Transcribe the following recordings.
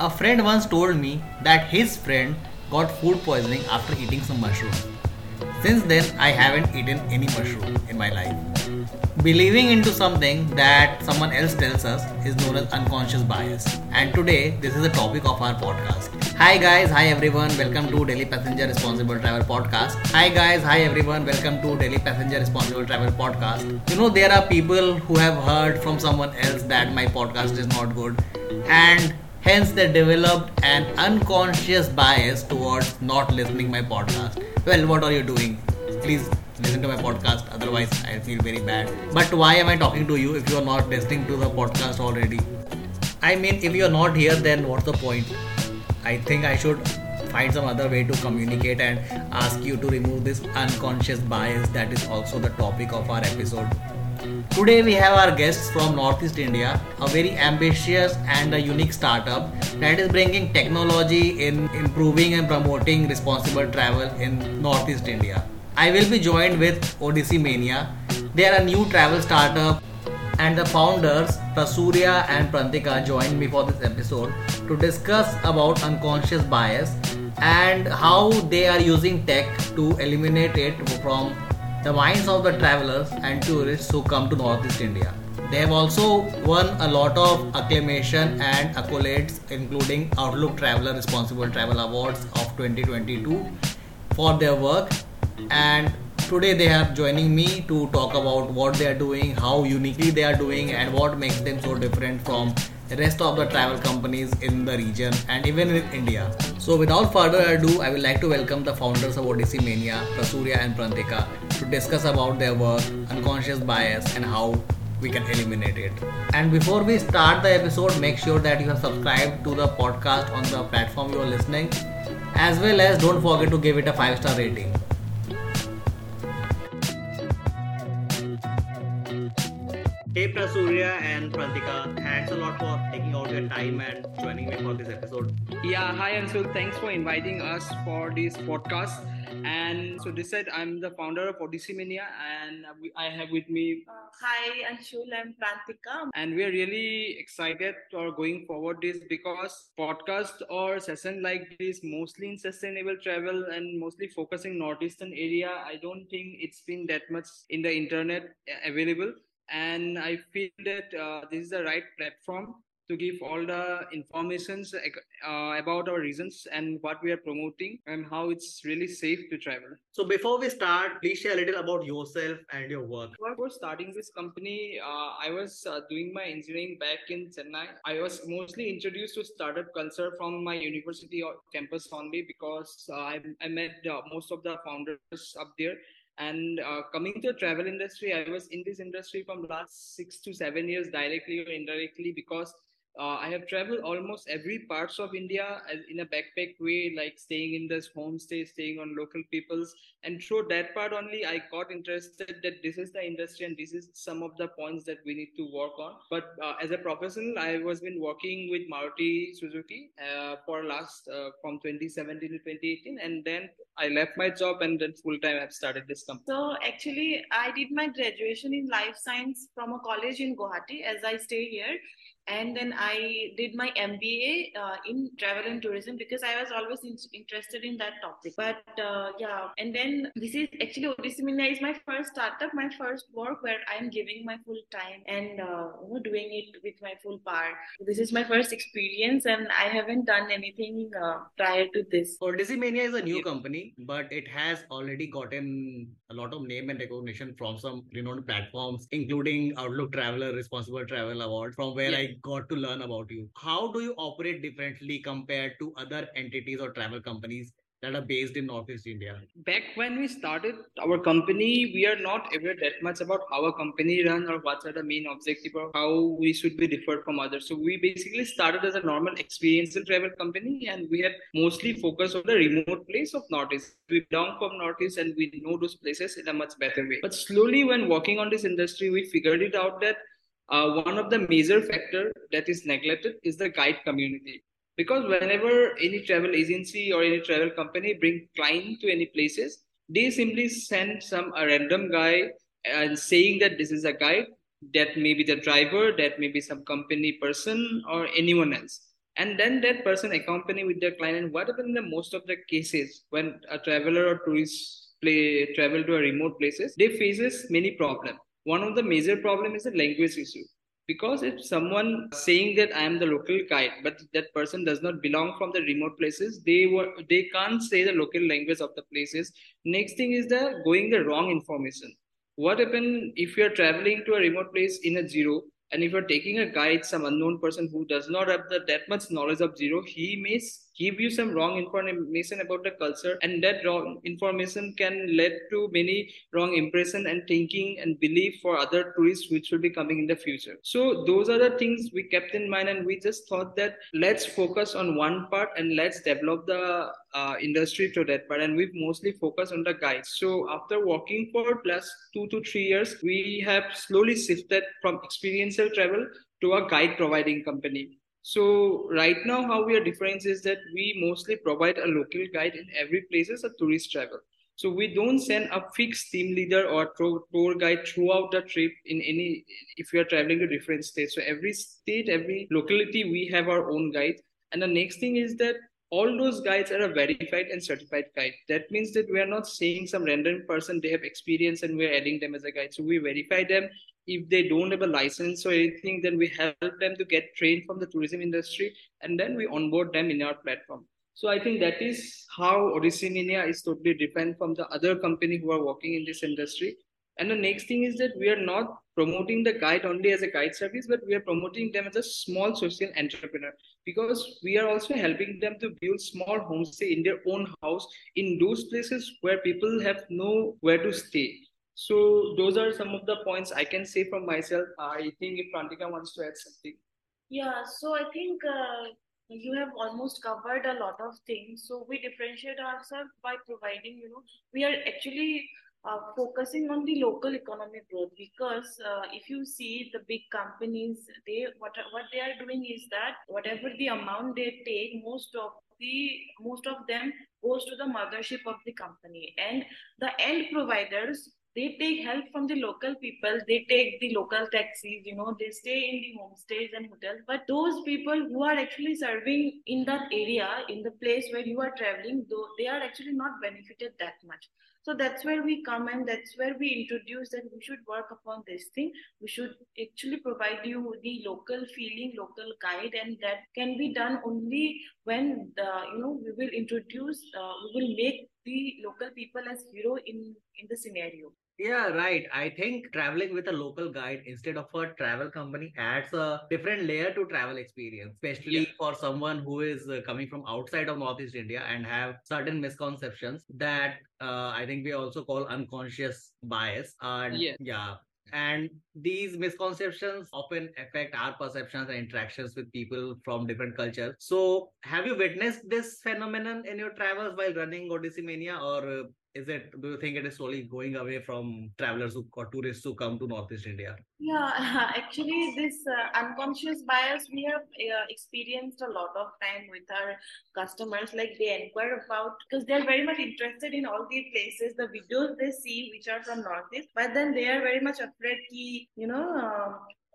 A friend once told me that his friend got food poisoning after eating some mushrooms. Since then, I haven't eaten any mushroom in my life. Believing into something that someone else tells us is known as unconscious bias. And today, this is the topic of our podcast. Hi guys, hi everyone, welcome to Daily Passenger Responsible Travel Podcast. Hi guys, hi everyone, welcome to Daily Passenger Responsible Travel Podcast. You know, there are people who have heard from someone else that my podcast is not good, and hence they developed an unconscious bias towards not listening my podcast. Well, what are you doing? Please listen to my podcast otherwise i feel very bad but why am i talking to you if you are not listening to the podcast already i mean if you are not here then what's the point i think i should find some other way to communicate and ask you to remove this unconscious bias that is also the topic of our episode Today we have our guests from Northeast India, a very ambitious and a unique startup that is bringing technology in improving and promoting responsible travel in Northeast India. I will be joined with Oddessemania. They are a new travel startup and the founders Prasurya and Prantika joined me for this episode to discuss about unconscious bias and how they are using tech to eliminate it from the minds of the travelers and tourists who come to Northeast India. They have also won a lot of acclamation and accolades, including Outlook Traveler Responsible Travel Awards of 2022 for their work and today they are joining me to talk about what they are doing how uniquely they are doing and what makes them so different from the rest of the travel companies in the region and even in India. So without further ado, I would like to welcome the founders of Oddessemania, Prasurya and Prantika, to discuss about their work, unconscious bias and how we can eliminate it. And before we start the episode, make sure that you have subscribed to the podcast on the platform you are listening, as well as don't forget to give it a 5 star rating. Hey Prasurya and Prantika, thanks a lot for taking out your time and joining me for this episode. Yeah, hi Anshul. Thanks for inviting us for this podcast. And so this said, I'm the founder of Oddessemania, and I have with me. Uh, hi Anshul, I'm Prantika. And we are really excited for going forward this because podcast or session like this, mostly in sustainable travel and mostly focusing northeastern area. I don't think it's been that much in the internet available and i feel that uh, this is the right platform to give all the informations uh, about our reasons and what we are promoting and how it's really safe to travel. So before we start, please share a little about yourself and your work. Before starting this company, uh, I was uh, doing my engineering back in Chennai. I was mostly introduced to startup culture from my university campus only because uh, I, I, met uh, most of the founders up there and uh, coming to the travel industry i was in this industry from last six to seven years directly or indirectly because uh, I have traveled almost every parts of India in a backpack way, like staying in this homestay, staying on local people's, and through that part only, I got interested that this is the industry and this is some of the points that we need to work on. But uh, as a professional, I was been working with Maruti Suzuki uh, for last uh, from 2017 to 2018, and then I left my job and then full time I've started this company. So actually, I did my graduation in life science from a college in Guwahati, as I stay here and then i did my mba uh, in travel and tourism because i was always in- interested in that topic. But uh, yeah. And then this is actually odyssey is my first startup my first work where i'm giving my full time and uh, doing it with my full part this is my first experience and i haven't done anything uh, prior to this. Oddessemania is a new company but it has already gotten a lot of name and recognition from some renowned platforms including outlook traveler responsible travel award from where yeah. i got to learn about you. How do you operate differently compared to other entities or travel companies that are based in Northeast India? Back when we started our company, we are not aware that much about how a company run or what are the main objective or how we should be different from others. So we basically started as a normal experiential travel company and we had mostly focused on the remote place of Northeast. We belong from Northeast and we know those places in a much better way. But slowly when working on this industry, we figured it out that uh, one of the major factor that is neglected is the guide community because whenever any travel agency or any travel company bring client to any places they simply send some a random guy and saying that this is a guide that may be the driver that may be some company person or anyone else. And then that person accompany with their client and what happens in the most of the cases when a traveler or tourist play travel to a remote places they faces many problem. One of the major problem is the language issue because if someone saying that i am the local guide but that person does not belong from the remote places they were they can't say the local language of the places. Next thing is the going the wrong information. What happen if you are traveling to a remote place in a Ziro and if you're taking a guide some unknown person who does not have the, that much knowledge of Ziro he may give you some wrong information about the culture and that wrong information can lead to many wrong impression and thinking and belief for other tourists which will be coming in the future. So those are the things we kept in mind and we just thought that let's focus on one part and let's develop the uh, industry to that part. And we've mostly focused on the guides. So after working for plus two to three years we have slowly shifted from experiential travel to a guide providing company so right now, how we are different is that we mostly provide a local guide in every places a tourist travel. So we don't send a fixed team leader or tour guide throughout the trip in any if you are traveling to different states. So every state, every locality, we have our own guide. And the next thing is that all those guides are a verified and certified guide. That means that we are not saying some random person they have experience and we're adding them as a guide. So we verify them if they don't have a license or anything, then we help them to get trained from the tourism industry and then we onboard them in our platform. So I think that is how Oddessemania is totally different from the other company who are working in this industry. And the next thing is that we are not promoting the guide only as a guide service, but we are promoting them as a small social entrepreneur because we are also helping them to build small homestay in their own house in those places where people have no where to stay. So those are some of the points I can say from myself. I think if Prantika wants to add something. Yeah, so I think uh, you have almost covered a lot of things. So we differentiate ourselves by providing, you know, we are actually uh, focusing on the local economic growth because uh, if you see the big companies, they what what they are doing is that whatever the amount they take, most of the most of them goes to the mothership of the company, and the end providers they take help from the local people. They take the local taxis you know they stay in the homestays and hotels. But those people who are actually serving in that area in the place where you are traveling though they are actually not benefited that much. So that's where we come and that's where we introduce that we should work upon this thing. We should actually provide you the local feeling local guide and that can be done only when the you know we will introduce uh, we will make the local people as hero in in the scenario yeah, right. I think traveling with a local guide instead of a travel company adds a different layer to travel experience, especially yeah. for someone who is uh, coming from outside of Northeast India and have certain misconceptions that uh, I think we also call unconscious bias. And yeah, yeah and these misconceptions often affect our perceptions and interactions with people from different cultures so have you witnessed this phenomenon in your travels while running Oddessemania or uh, is it do you think it is slowly going away from travelers who, or tourists who come to northeast india? Yeah actually this uh, unconscious bias we have uh, experienced a lot of time with our customers. Like they inquire about because they're very much interested in all these places the videos they see which are from northeast but then they are very much afraid ki, you know uh,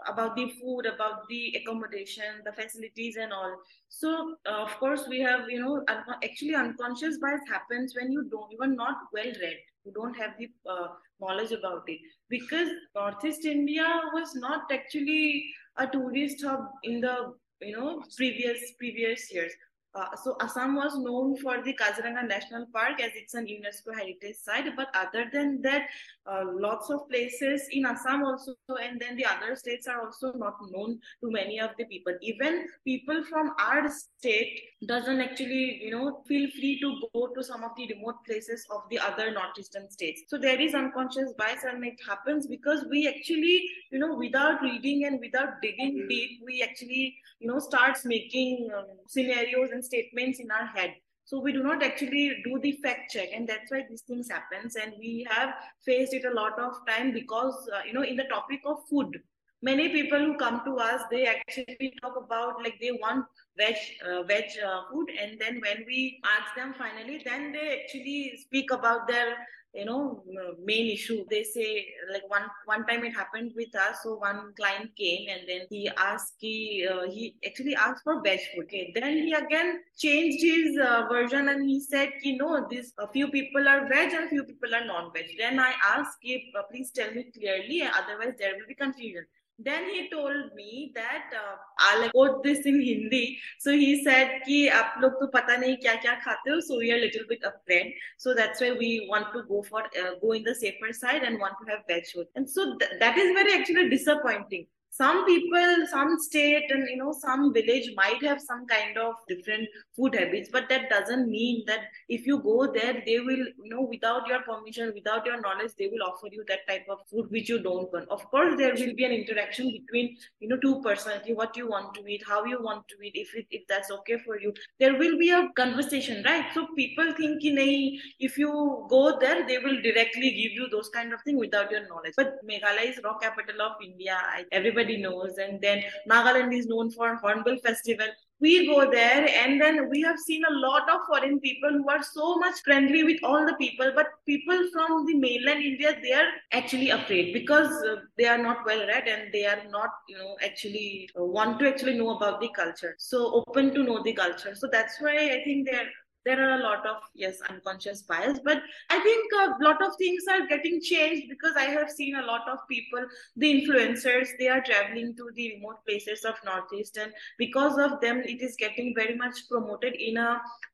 about the food, about the accommodation, the facilities, and all. So, uh, of course, we have, you know, un- actually unconscious bias happens when you don't, you are not well read, you don't have the uh, knowledge about it. Because Northeast India was not actually a tourist hub in the, you know, previous previous years. Uh, so Assam was known for the Kaziranga National Park as it's an UNESCO heritage site. But other than that, uh, lots of places in Assam also, and then the other states are also not known to many of the people. Even people from our state doesn't actually, you know, feel free to go to some of the remote places of the other northeastern states. So there is unconscious bias, and it happens because we actually, you know, without reading and without digging deep, we actually, you know, starts making um, scenarios and statements in our head. So we do not actually do the fact check and that's why these things happens. And we have faced it a lot of time because uh, you know in the topic of food many people who come to us they actually talk about like they want veg uh, veg uh, food. And then when we ask them finally then they actually speak about their you know main issue. They say like one one time it happened with us so one client came and then he asked he uh, he actually asked for veg food. Okay then he again changed his uh, version and he said you know this a few people are veg and a few people are non-veg. Then i asked uh, please tell me clearly otherwise there will be confusion then he told me that uh, I'll quote this in Hindi. So he said कि आप लोग तो पता नहीं क्या क्या खाते हो, so we are a little bit afraid. So that's why we want to go for uh, go in the safer side and want to have veg food. And so th- that is very actually disappointing some people some state and you know some village might have some kind of different food habits but that doesn't mean that if you go there they will you know without your permission without your knowledge they will offer you that type of food which you don't want. Of course there will be an interaction between you know two personality what you want to eat how you want to eat if it, if that's okay for you. There will be a conversation right? So people think if you go there they will directly give you those kind of thing without your knowledge. But meghalaya is rock capital of india. Everybody everybody knows. And then Nagaland is known for Hornbill Festival. We go there, and then we have seen a lot of foreign people who are so much friendly with all the people. But people from the mainland India, they are actually afraid because uh, they are not well read and they are not, you know, actually uh, want to actually know about the culture. So open to know the culture. So that's why I think they are there are a lot of yes unconscious bias but i think a lot of things are getting changed because i have seen a lot of people the influencers they are traveling to the remote places of northeast and because of them it is getting very much promoted in a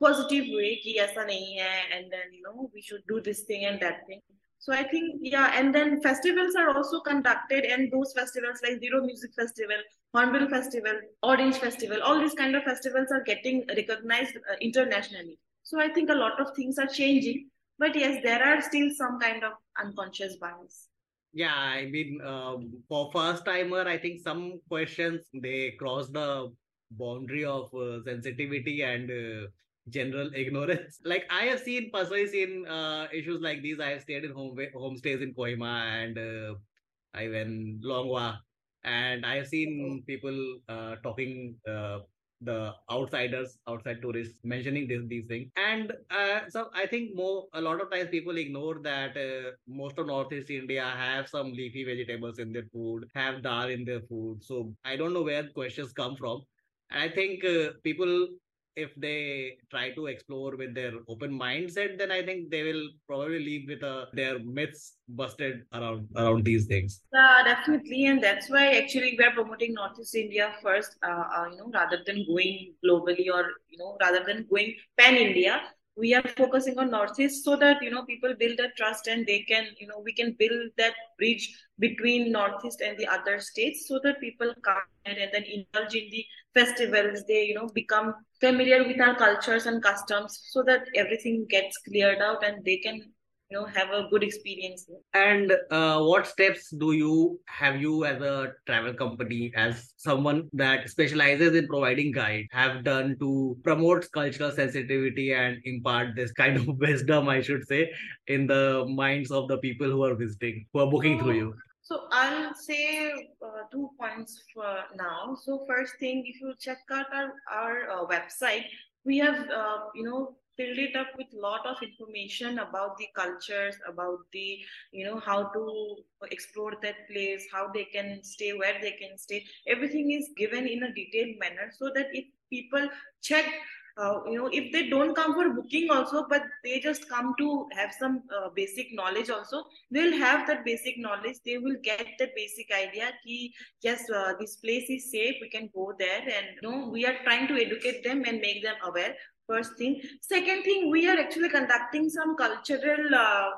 positive way ki aisa nahi and then you know we should do this thing and that thing so I think, yeah, and then festivals are also conducted, and those festivals like Ziro Music Festival, Hornbill Festival, Orange Festival, all these kind of festivals are getting recognized uh, internationally. So I think a lot of things are changing, but yes, there are still some kind of unconscious bias. Yeah, I mean, um, for first timer, I think some questions they cross the boundary of uh, sensitivity and uh, general ignorance. Like I have seen personally seen uh, issues like these. I have stayed in home homestays in Kohima and uh, I went Longwa, and I have seen people uh, talking uh, the outsiders, outside tourists, mentioning this these things. And uh, so I think more a lot of times people ignore that uh, most of Northeast India have some leafy vegetables in their food, have dal in their food. So I don't know where questions come from. I think uh, people if they try to explore with their open mindset, then I think they will probably leave with uh, their myths busted around around these things. Yeah, definitely, and that's why actually we are promoting Northeast India first. Uh, uh, you know, rather than going globally or you know, rather than going pan India, we are focusing on northeast so that you know people build a trust and they can you know we can build that bridge between northeast and the other states so that people come and then indulge in the festivals. They you know become familiar with our cultures and customs so that everything gets cleared out and they can you know have a good experience and uh, what steps do you have you as a travel company as someone that specializes in providing guide have done to promote cultural sensitivity and impart this kind of wisdom i should say in the minds of the people who are visiting who are booking through you so I'll say uh, two points for now. So first thing, if you check out our, our uh, website, we have, uh, you know, filled it up with lot of information about the cultures about the you know how to explore that place how they can stay where they can stay. Everything is given in a detailed manner so that if people check uh, you know if they don't come for booking also but they just come to have some uh, basic knowledge also they'll have that basic knowledge. They will get the basic idea ki yes uh, this place is safe we can go there and you know we are trying to educate them and make them aware first thing. Second thing we are actually conducting some cultural uh,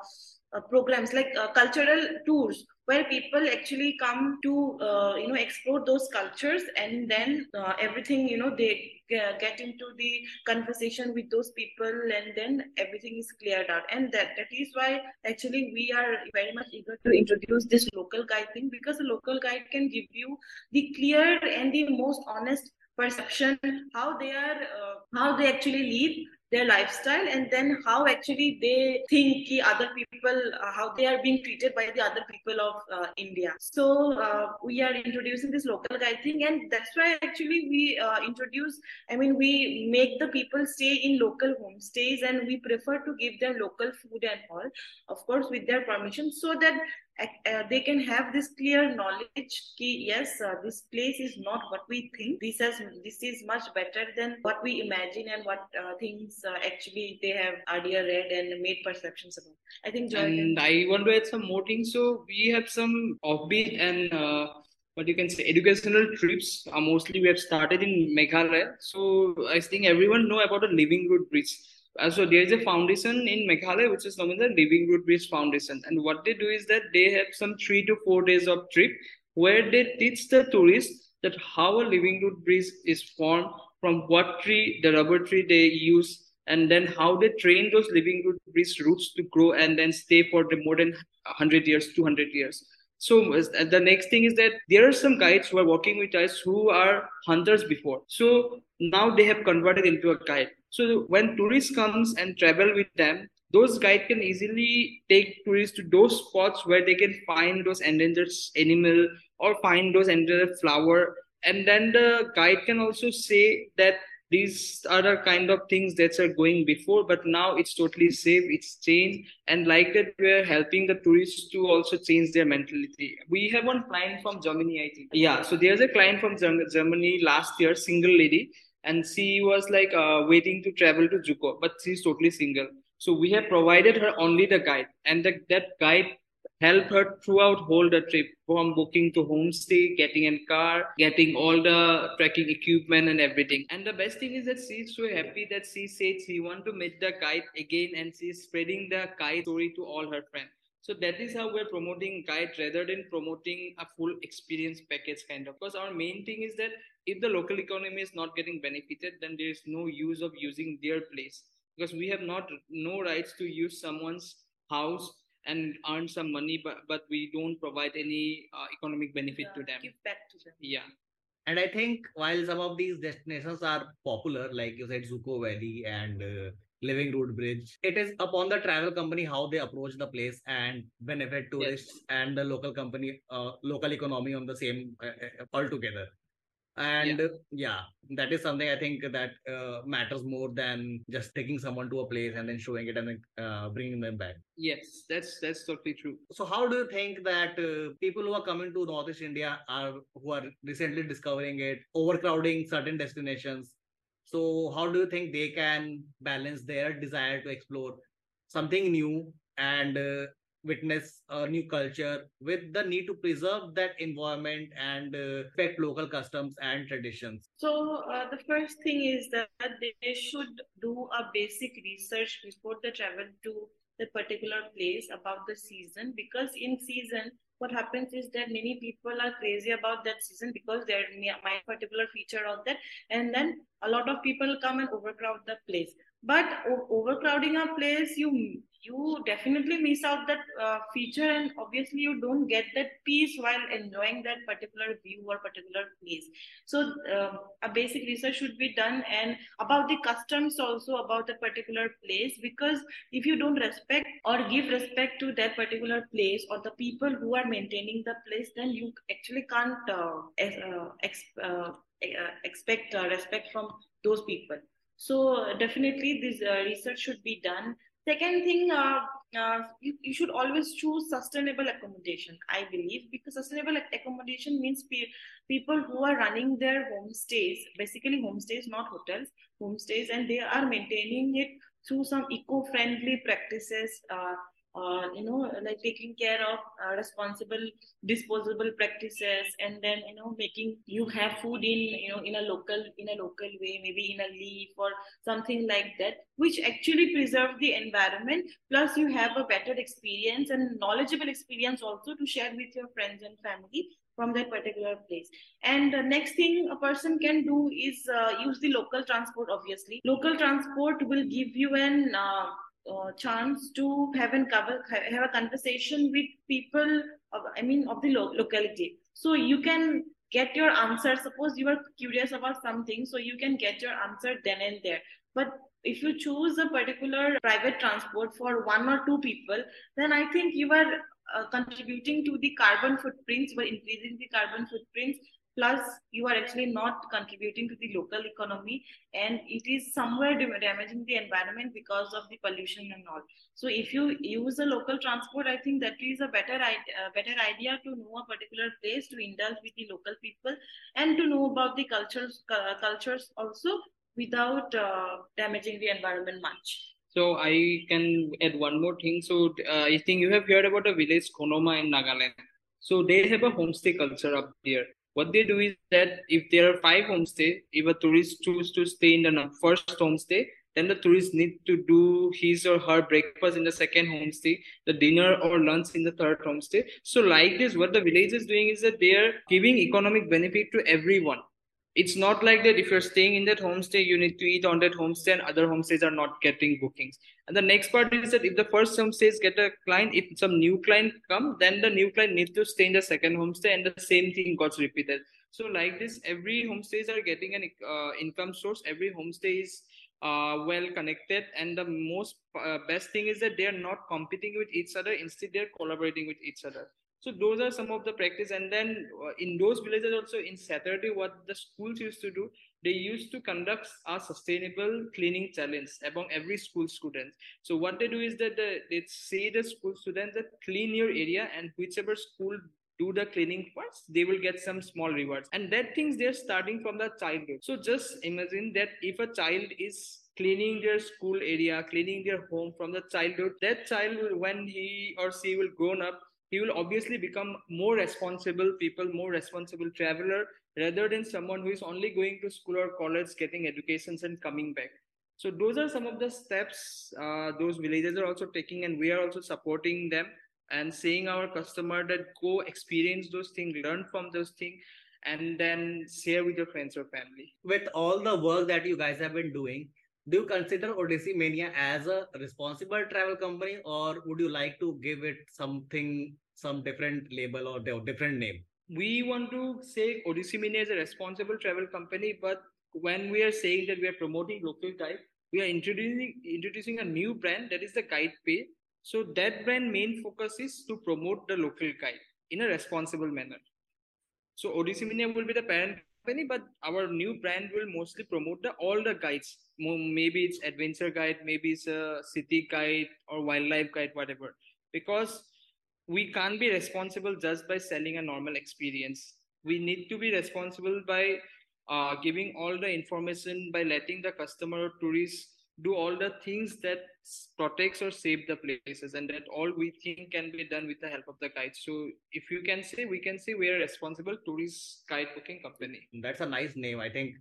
uh, programs like uh, cultural tours where people actually come to uh, you know explore those cultures and then uh, everything you know they get into the conversation with those people and then everything is cleared out. And that that is why actually we are very much eager to introduce this local guide thing because a local guide can give you the clear and the most honest perception how they are uh, how they actually live their lifestyle and then how actually they think the other people uh, how they are being treated by the other people of uh, india. So uh, we are introducing this local guide thing and that's why actually we uh, introduce i mean we make the people stay in local homestays and we prefer to give them local food and all of course with their permission so that uh, they can have this clear knowledge ki, yes uh, this place is not what we think. This is this is much better than what we imagine and what uh, things uh, actually they have earlier read and made perceptions about. I think Jordan. and i want to add some more things. So we have some offbeat and uh, what you can say educational trips uh, mostly we have started in meghalaya. So i think everyone know about the living root bridge uh, so there is a foundation in Meghalaya which is known as the Living Root Bridge Foundation, and what they do is that they have some three to four days of trip where they teach the tourists that how a living root bridge is formed, from what tree, the rubber tree they use, and then how they train those living root bridge roots to grow and then stay for the more than 100 years, 200 years. So uh, the next thing is that there are some guides who are working with us who are hunters before. So now they have converted into a guide. So when tourists comes and travel with them, those guide can easily take tourists to those spots where they can find those endangered animal or find those endangered flower. And then the guide can also say that these other kind of things that are going before, but now it's totally safe, it's changed. And like that, we're helping the tourists to also change their mentality. We have one client from Germany, I think. Yeah, so there's a client from Germany last year, single lady and she was like uh, waiting to travel to Dzukou, but she's totally single. So we have provided her only the guide, and the, that guide helped her throughout whole the trip from booking to homestay, getting a car, getting all the trekking equipment and everything. And the best thing is that she's so happy that she said she want to meet the guide again, and she's spreading the guide story to all her friends. So that is how we're promoting guide rather than promoting a full experience package kind of. Because our main thing is that if the local economy is not getting benefited, then there is no use of using their place because we have not no rights to use someone's house and earn some money, but but we don't provide any uh, economic benefit yeah, to them. Give back to them. Yeah. And I think while some of these destinations are popular, like you said, Dzukou Valley and uh, living root bridge it is upon the travel company how they approach the place and benefit tourists yes. and the local company uh, local economy on the same uh, uh altogether and yeah. yeah. that is something i think that uh, matters more than just taking someone to a place and then showing it and then uh, bringing them back yes that's that's totally true so how do you think that uh, people who are coming to northeast india are who are recently discovering it overcrowding certain destinations so, how do you think they can balance their desire to explore something new and uh, witness a new culture with the need to preserve that environment and uh, respect local customs and traditions? So, uh, the first thing is that they should do a basic research before they travel to the particular place about the season because in season what happens is that many people are crazy about that season because they're my particular feature of that and then a lot of people come and overcrowd the place but overcrowding a place you you definitely miss out that uh, feature and obviously you don't get that peace while enjoying that particular view or particular place. So um, a basic research should be done and about the customs also about the particular place because if you don't respect or give respect to that particular place or the people who are maintaining the place then you actually can't uh, uh, ex- uh, uh, expect uh, respect from those people. So definitely this research should be done Second thing, uh, uh, you, you should always choose sustainable accommodation, I believe, because sustainable accommodation means pe- people who are running their homestays, basically homestays, not hotels, homestays, and they are maintaining it through some eco-friendly practices, uh, uh, you know, like taking care of uh, responsible disposable practices, and then you know making you have food in you know in a local in a local way, maybe in a leaf or something like that, which actually preserve the environment. Plus, you have a better experience and knowledgeable experience also to share with your friends and family from that particular place. And the next thing a person can do is uh, use the local transport. Obviously, local transport will give you an uh, uh, chance to have and cover have a conversation with people of, i mean of the lo- locality. So you can get your answer. Suppose you are curious about something so you can get your answer then and there. But if you choose a particular private transport for one or two people then i think you are uh, contributing to the carbon footprints by increasing the carbon footprints plus you are actually not contributing to the local economy and it is somewhere damaging the environment because of the pollution and all so if you use a local transport i think that is a better idea, better idea to know a particular place to indulge with the local people and to know about the cultures uh, cultures also without uh, damaging the environment much so I can add one more thing. So uh, I think you have heard about a village Konoma in Nagaland. So they have a homestay culture up there. What they do is that if there are five homestay, if a tourist choose to stay in the first homestay, then the tourist need to do his or her breakfast in the second homestay, the dinner or lunch in the third homestay. So like this, what the village is doing is that they are giving economic benefit to everyone it's not like that if you're staying in that homestay you need to eat on that homestay and other homestays are not getting bookings. And the next part is that if the first homestays get a client if some new client come then the new client needs to stay in the second homestay and the same thing got repeated. So like this every homestays are getting an uh, income source. Every homestay is uh, well connected. And the most uh, best thing is that they are not competing with each other. Instead they're collaborating with each other so those are some of the practice. And then uh, in those villages also in saturday what the schools used to do they used to conduct a sustainable cleaning challenge among every school students. So what they do is that they, they say the school students that clean your area and whichever school do the cleaning first they will get some small rewards. And that things they're starting from the childhood. So just imagine that if a child is cleaning their school area cleaning their home from the childhood that child will when he or she will grown up he will obviously become more responsible people more responsible traveler rather than someone who is only going to school or college getting educations and coming back. So those are some of the steps uh, those villages are also taking and we are also supporting them and saying our customer that go experience those things learn from those things and then share with your friends or family. With all the work that you guys have been doing do you consider Oddessemania as a responsible travel company, or would you like to give it something, some different label or different name? We want to say Oddessemania is a responsible travel company, but when we are saying that we are promoting local guide, we are introducing introducing a new brand that is the Guide Pay. So that brand main focus is to promote the local guide in a responsible manner. So Oddessemania will be the parent company, but our new brand will mostly promote the all the guides maybe it's adventure guide maybe it's a city guide or wildlife guide whatever. Because we can't be responsible just by selling a normal experience. We need to be responsible by uh, giving all the information by letting the customer or tourists do all the things that protects or save the places and that all we think can be done with the help of the guide so if you can say we can say we are a responsible tourist guide booking company that's a nice name i think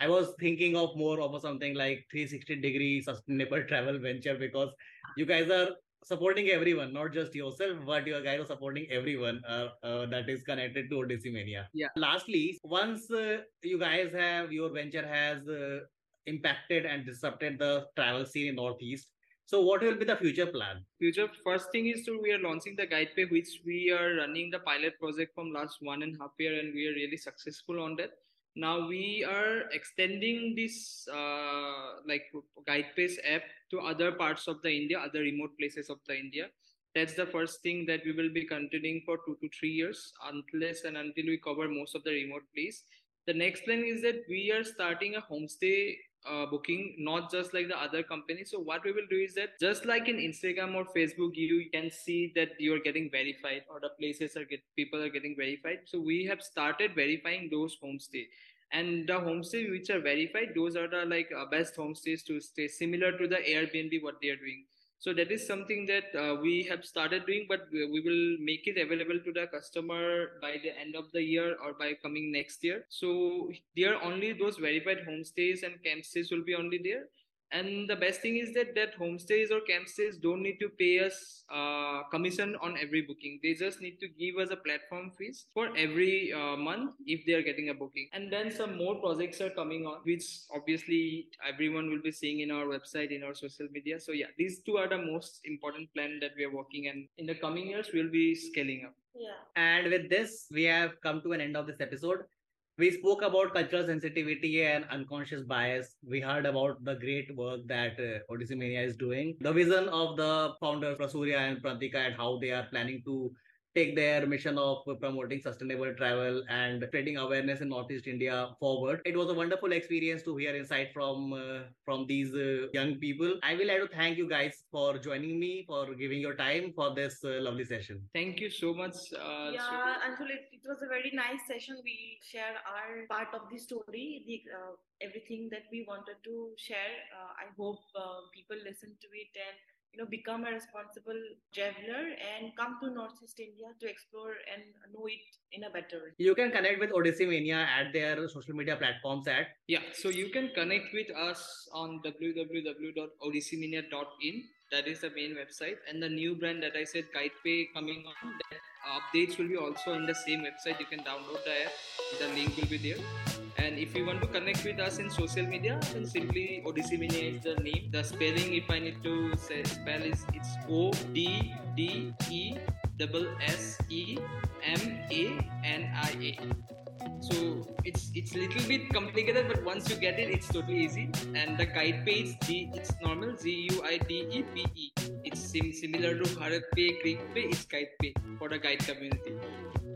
I was thinking of more of something like 360 degree sustainable travel venture because you guys are supporting everyone, not just yourself, but you guys are supporting everyone uh, uh, that is connected to Oddessemania. Yeah. Lastly, once uh, you guys have your venture has uh, impacted and disrupted the travel scene in Northeast, so what will be the future plan? Future first thing is to we are launching the guide pay, which we are running the pilot project from last one and a half year, and we are really successful on that. Now we are extending this uh, like guidepace app to other parts of the india other remote places of the india. That's the first thing that we will be continuing for two to three years unless and until we cover most of the remote place. The next plan is that we are starting a homestay uh, booking not just like the other companies so what we will do is that just like in instagram or facebook you can see that you are getting verified or the places are get people are getting verified. So we have started verifying those homestay. And the homestay which are verified those are the like uh, best homestays to stay similar to the airbnb what they are doing so that is something that uh, we have started doing but we will make it available to the customer by the end of the year or by coming next year. So there are only those verified homestays and campstays will be only there and the best thing is that that homestays or campstays don't need to pay us uh, commission on every booking. They just need to give us a platform fees for every uh, month if they are getting a booking. And then some more projects are coming on which obviously everyone will be seeing in our website in our social media. So yeah these two are the most important plan that we are working. And in the coming years we'll be scaling up. Yeah. And with this we have come to an end of this episode We spoke about cultural sensitivity and unconscious bias. We heard about the great work that uh, Oddessemania is doing. The vision of the founders, Prasurya and Prantika, and how they are planning to take their mission of promoting sustainable travel and spreading awareness in Northeast India forward. It was a wonderful experience to hear insight from uh, from these uh, young people. I will like to thank you guys for joining me, for giving your time for this uh, lovely session. Thank you so much. Uh, yeah, Anshul, it, it, was a very nice session. We shared our part of the story, the uh, everything that we wanted to share. Uh, I hope people listen to it and you know become a responsible traveler and come to northeast india to explore and know it in a better way. You can connect with Oddessemania at their social media platforms at? Yeah so you can connect with us on www.oddessemania.in that is the main website. And the new brand that i said guidepay coming on that updates will be also in the same website you can download the app the link will be there and if you want to connect with us in social media, then simply Oddessemania is the name. The spelling, if I need to say spell, is it's O D D E double S E M A N I A. So it's it's little bit complicated, but once you get it, it's totally easy. And the guide page, G, it's normal Z U I D E P E. It's sim- similar to Bharat Pay, Greek Pay. It's guide pay for the guide community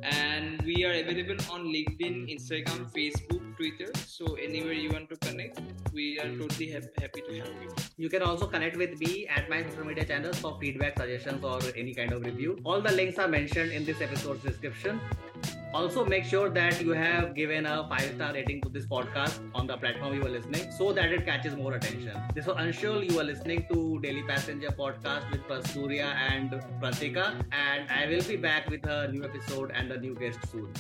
and we are available on linkedin instagram facebook twitter so anywhere you want to connect we are totally ha- happy to help you you can also connect with me at my social media channels for feedback suggestions or any kind of review all the links are mentioned in this episode's description also, make sure that you have given a five star rating to this podcast on the platform you are listening so that it catches more attention. This was Anshul. You are listening to Daily Passenger podcast with Prasurya and Prantika, and I will be back with a new episode and a new guest soon.